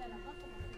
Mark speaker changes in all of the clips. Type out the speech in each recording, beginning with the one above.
Speaker 1: Gracias.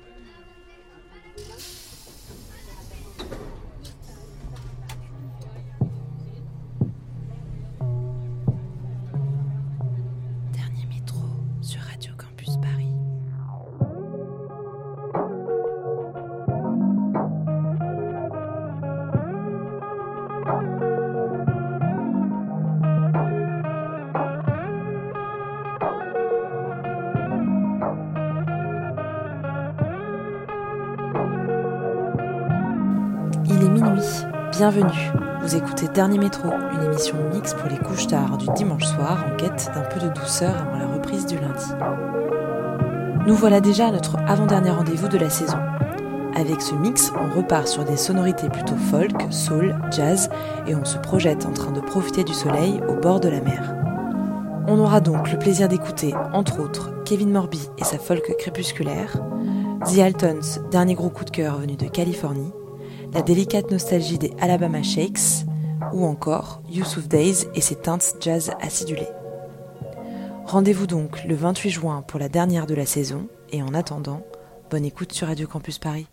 Speaker 1: Bienvenue. Vous écoutez Dernier Métro, une émission mixte pour les couches tard du dimanche soir en quête d'un peu de douceur avant la reprise du lundi. Nous voilà déjà à notre avant-dernier rendez-vous de la saison. Avec ce mix, on repart sur des sonorités plutôt folk, soul, jazz et on se projette en train de profiter du soleil au bord de la mer. On aura donc le plaisir d'écouter, entre autres, Kevin Morby et sa folk crépusculaire, The Altons, dernier gros coup de cœur venu de Californie, la délicate nostalgie des Alabama Shakes, ou encore Yusuf Days et ses teintes jazz acidulées. Rendez-vous donc le 28 juin pour la dernière de la saison, et en attendant, bonne écoute sur Radio Campus Paris.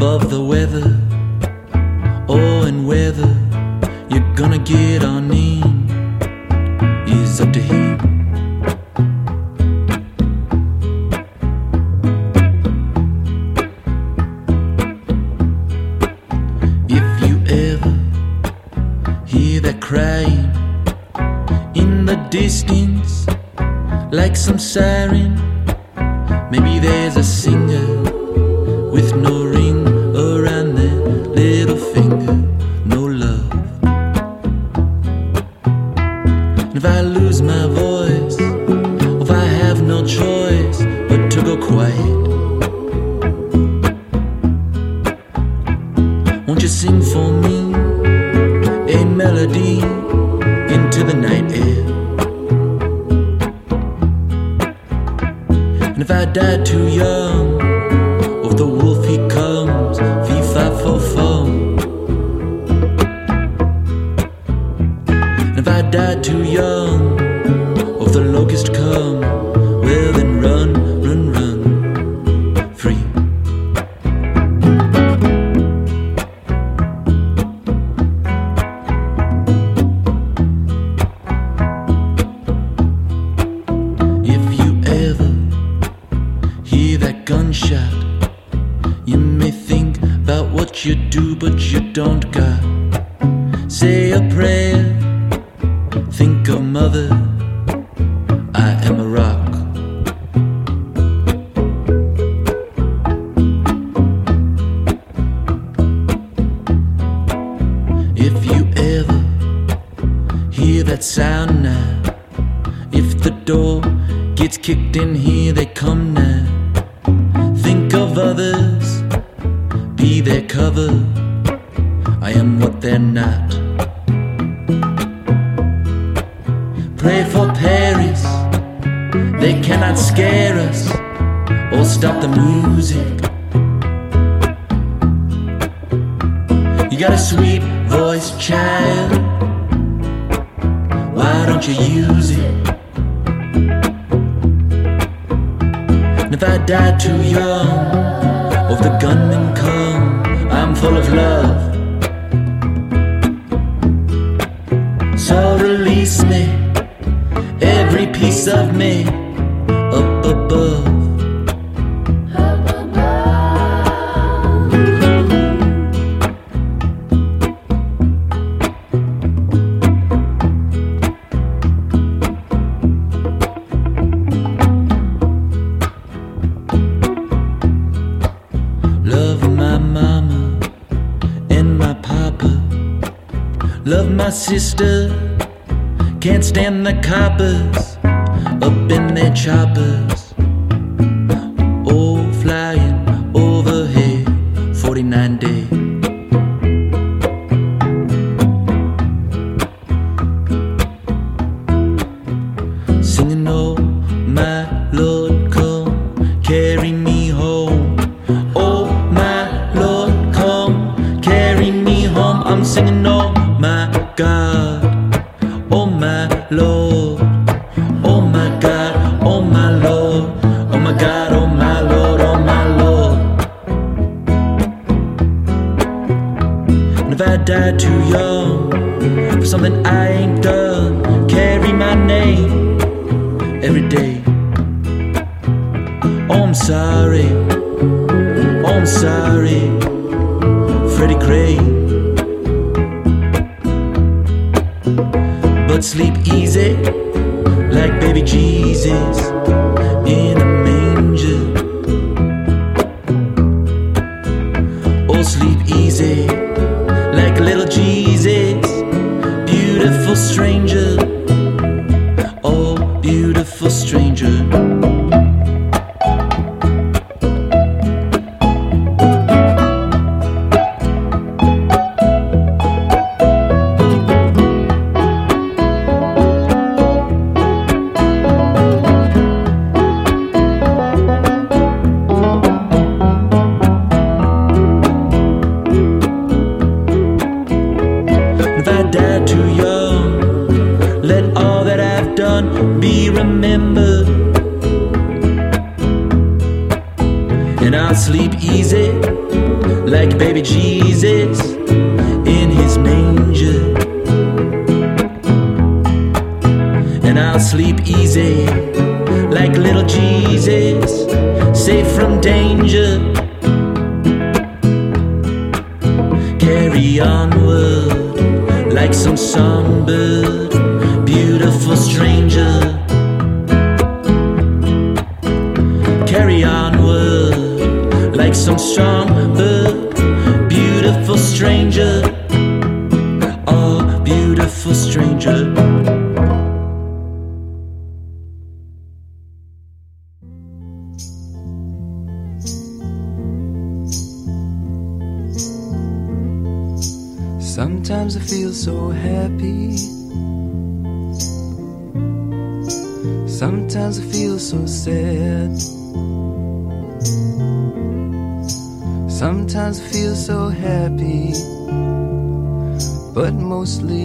Speaker 2: Above the weather. Ever hear that sound now, if the door gets kicked in here, they come now. Think of others, be their cover. I am what they're not. Pray for Paris, they cannot scare us or stop the music. You gotta sweet voice, child. Why don't you use it? And if I die too young, or if the gunmen come, I'm full of love. So release me, every piece of me, up above. My sister. Can't stand the coppers up in their choppers. stranger. Oh, beautiful stranger.
Speaker 3: Sometimes I feel so happy. Sometimes I feel so sad. mostly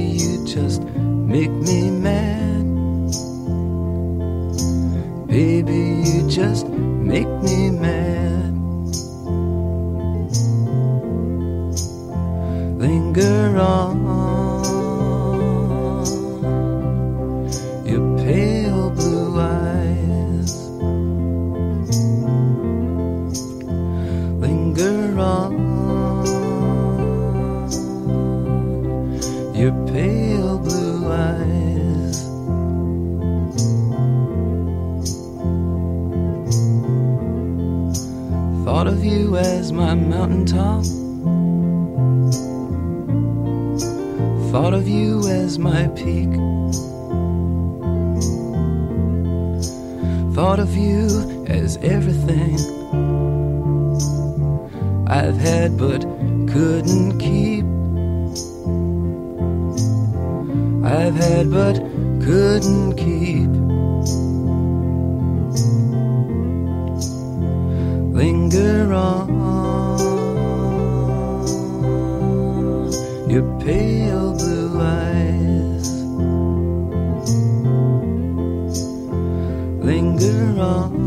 Speaker 4: wrong.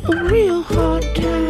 Speaker 4: A
Speaker 5: real hard time,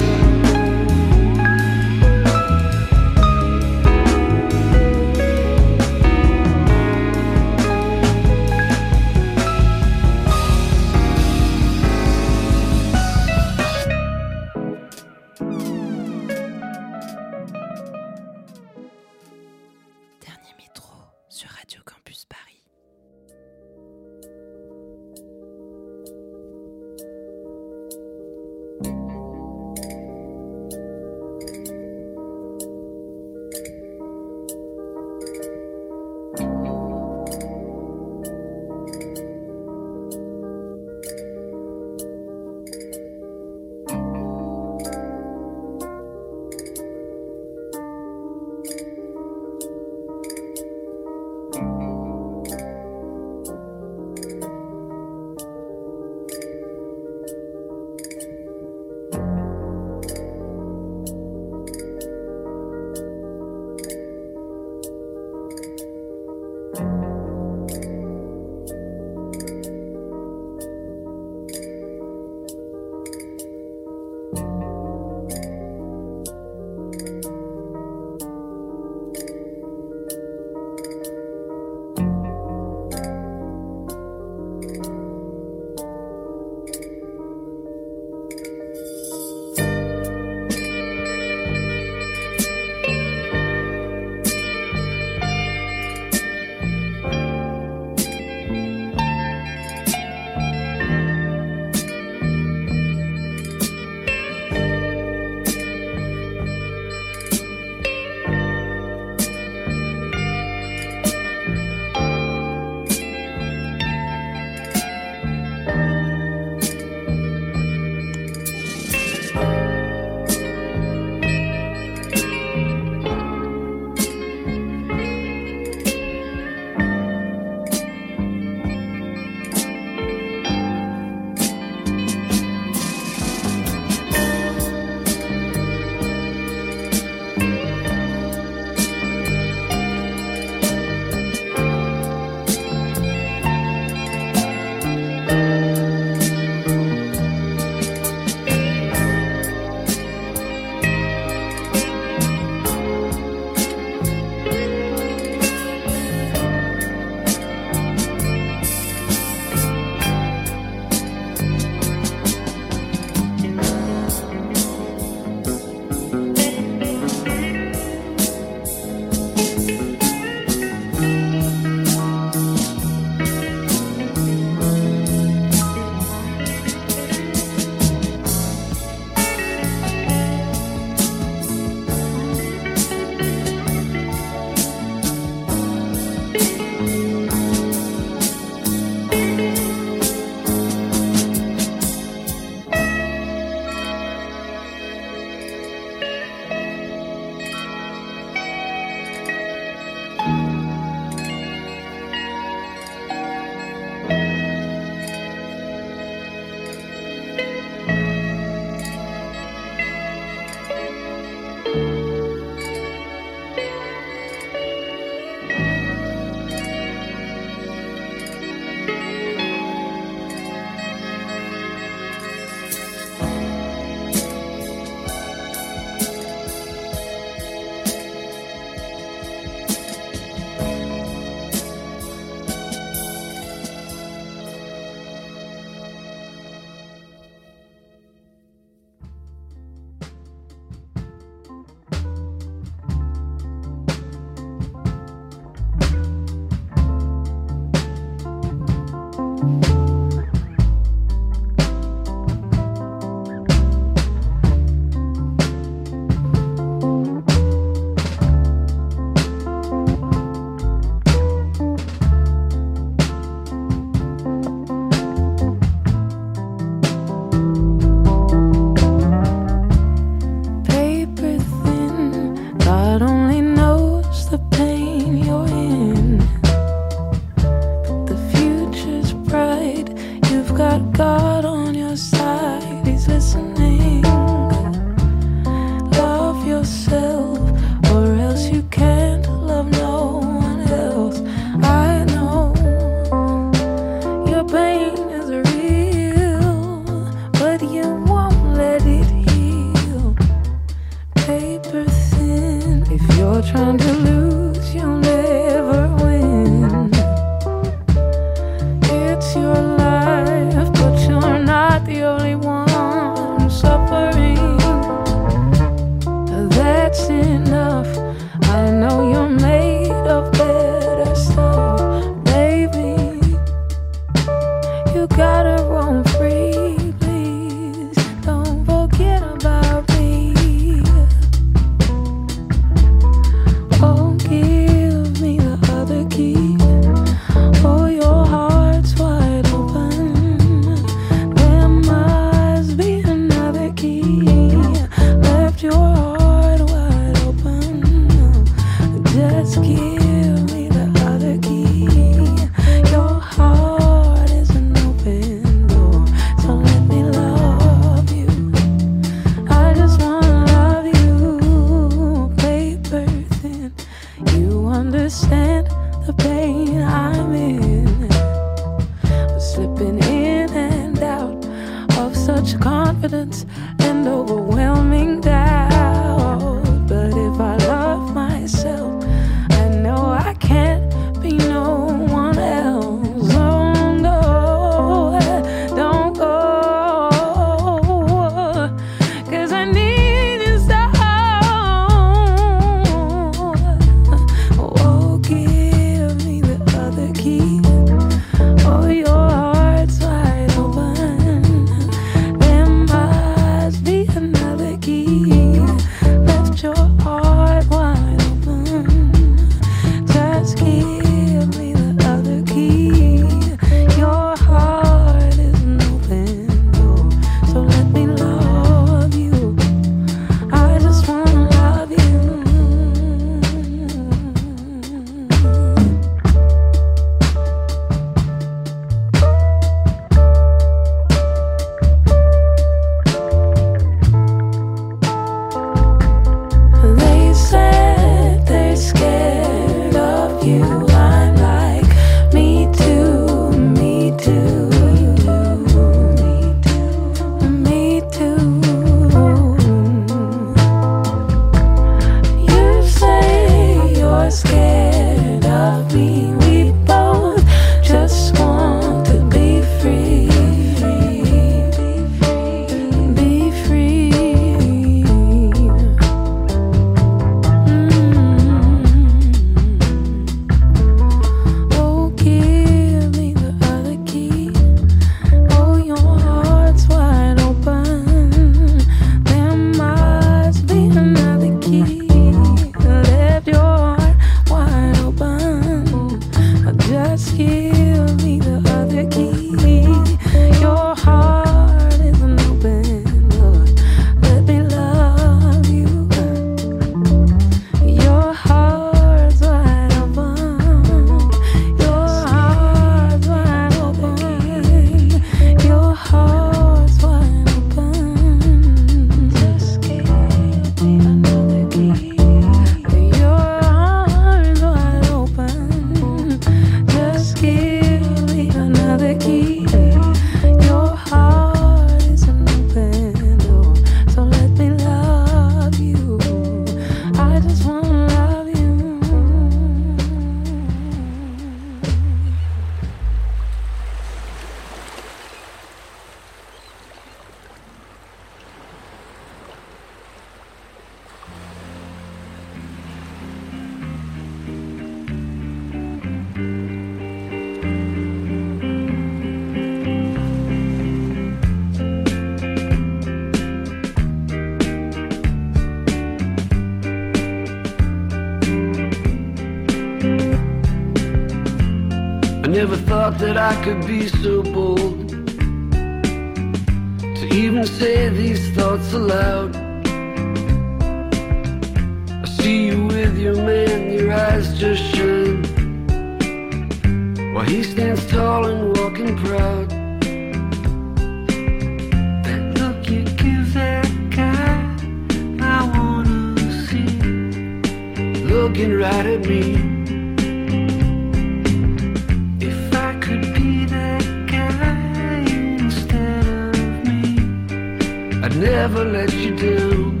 Speaker 6: never let you down.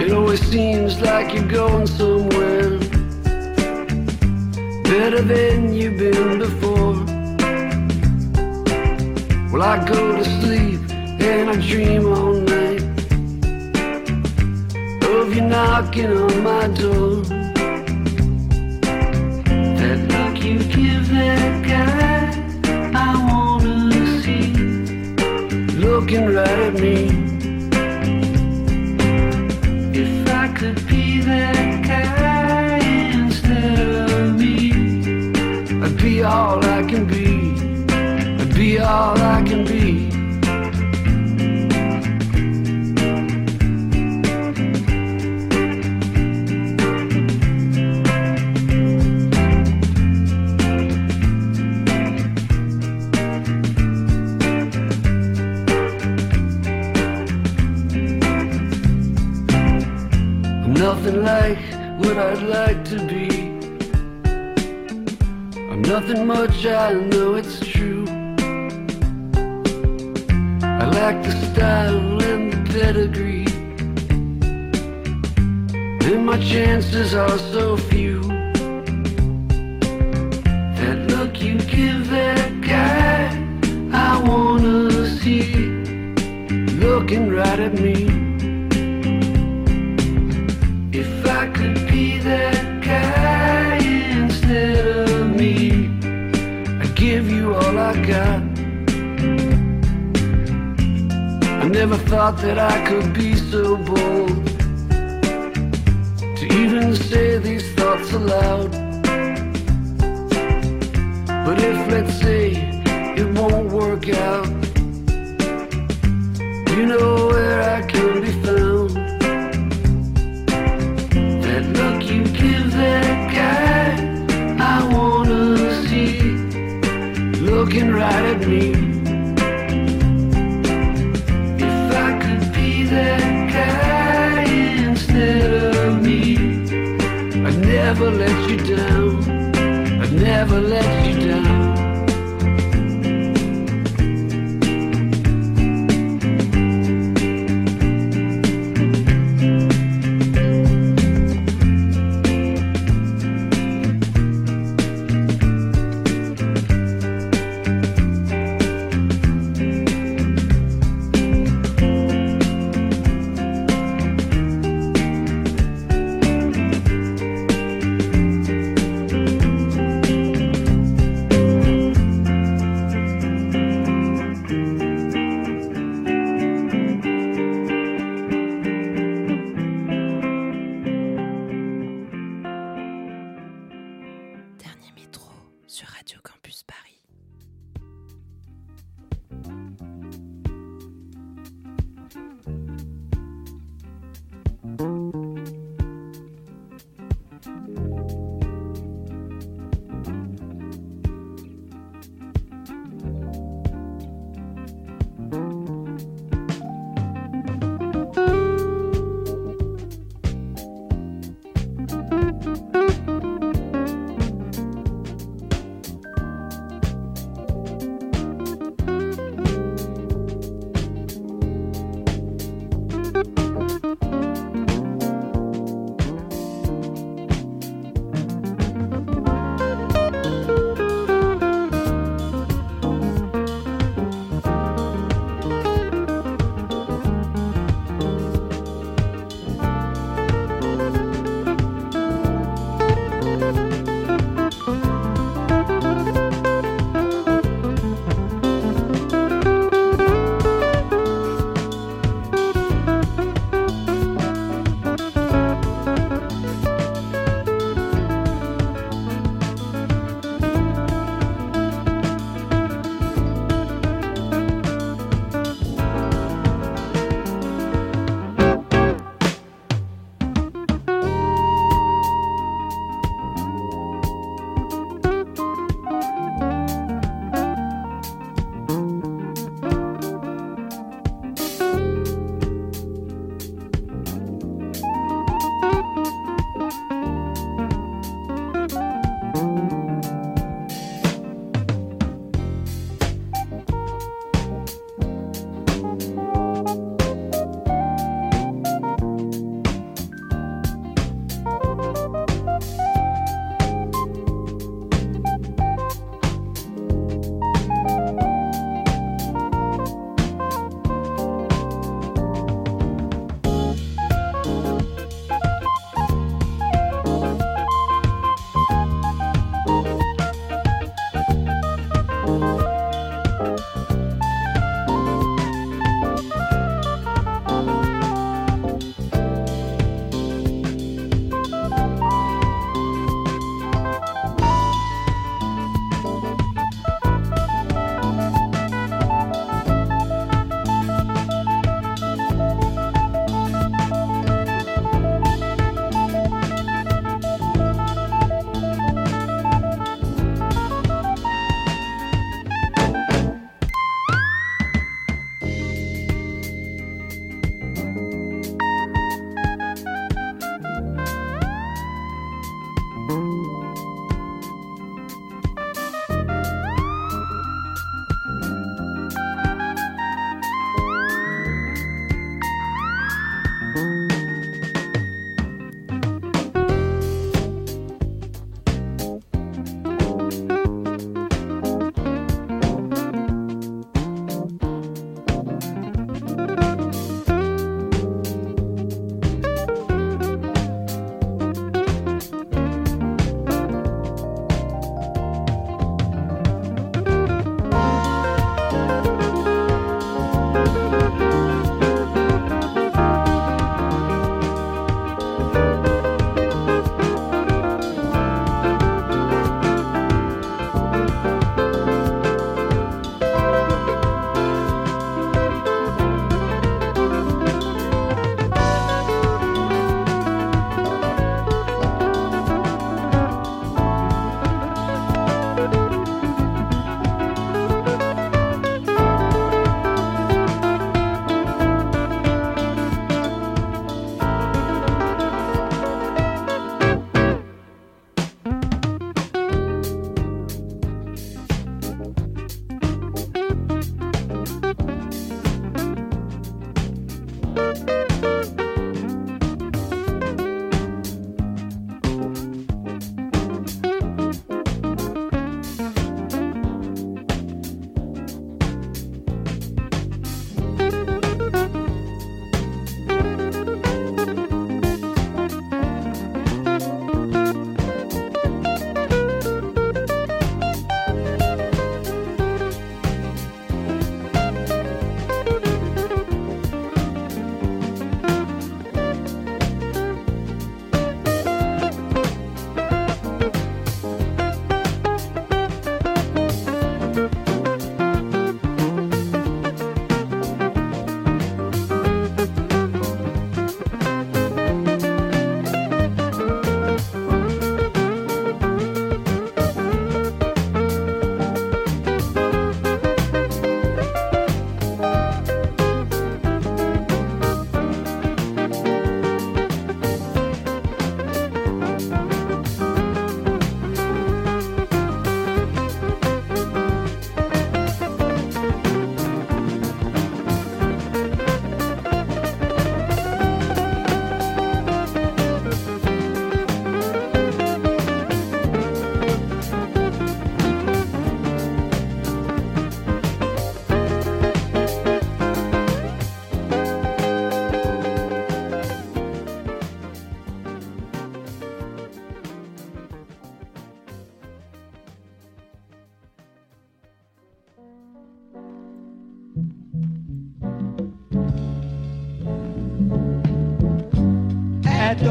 Speaker 6: It always seems like you're going somewhere better than you've been before. Well, I go to sleep and I dream all night knocking on my door. That look you give that guy, I wanna see, looking right at me. If I could be that guy instead of me, I'd be all I can be. I'd be all I nothing I know it's true. I lack the style and the pedigree. And my chances are so never thought that I could be so bold to even say these thoughts aloud. But if, let's say, it won't work out, you know where I can be found. That look you give that guy, I wanna see, looking right at me. Never let you down. I'd never let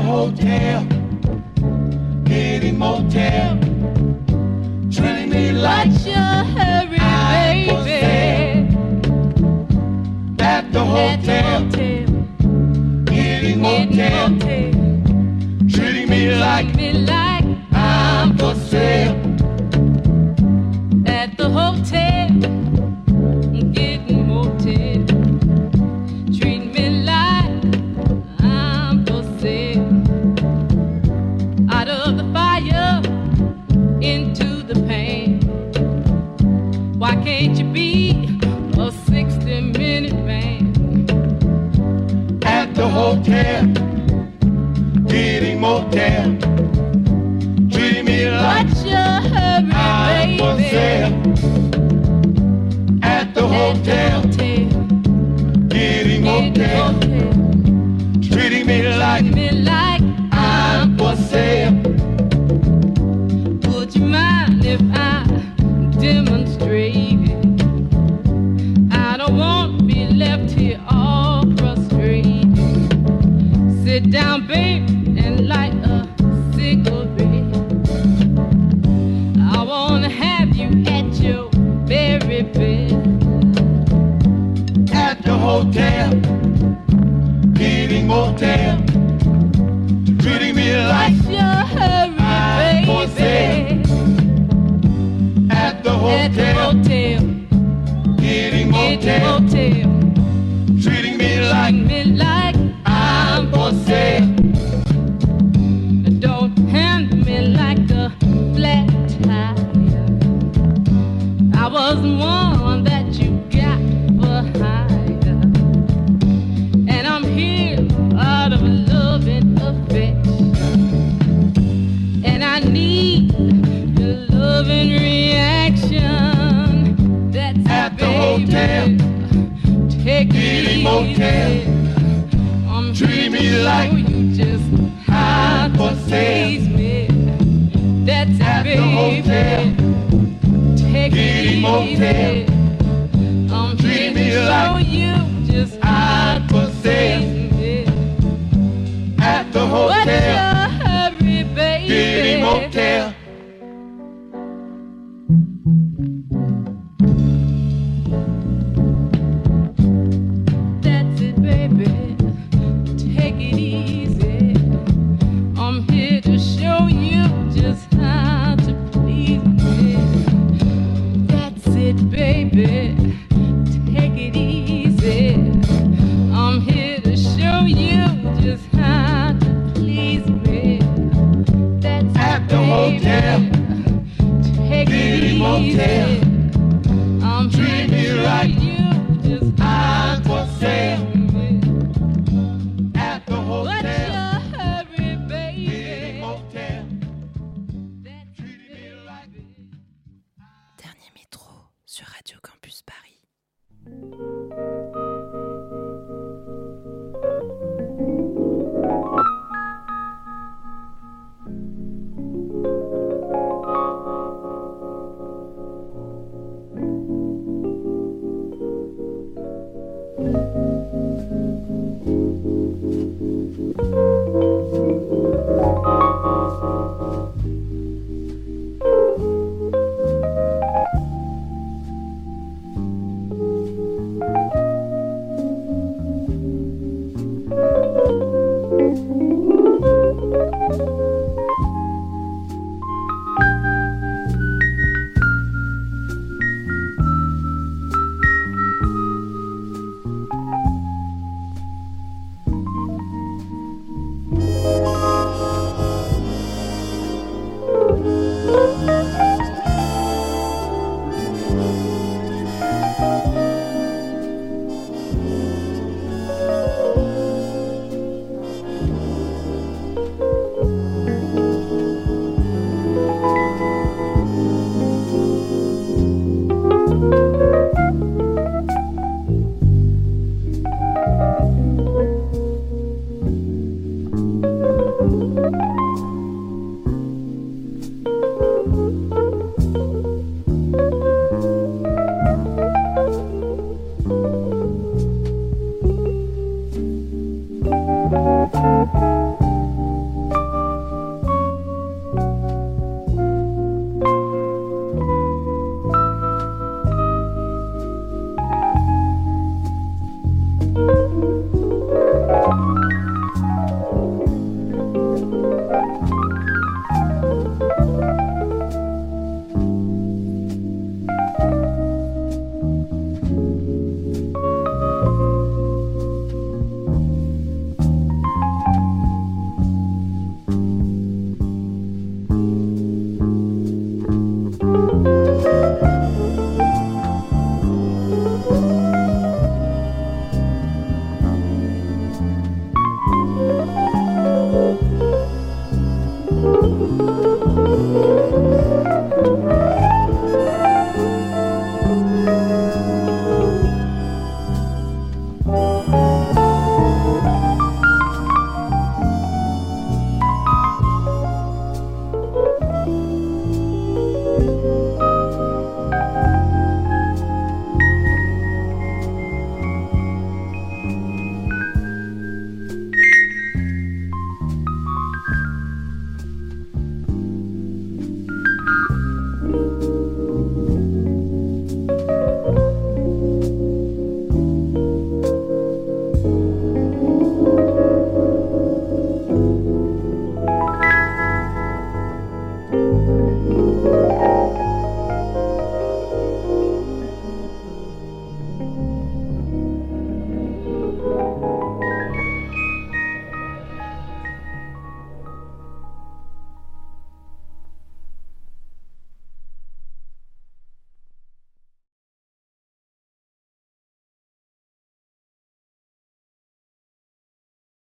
Speaker 7: hotel, hitting motel, treating me like
Speaker 8: your
Speaker 7: same treating me like
Speaker 8: your hurry, baby.
Speaker 7: At the hotel, getting motel, treating me like.
Speaker 8: don't.
Speaker 7: I'm
Speaker 8: Treat me like you just
Speaker 7: had for sale.
Speaker 8: That's it, baby.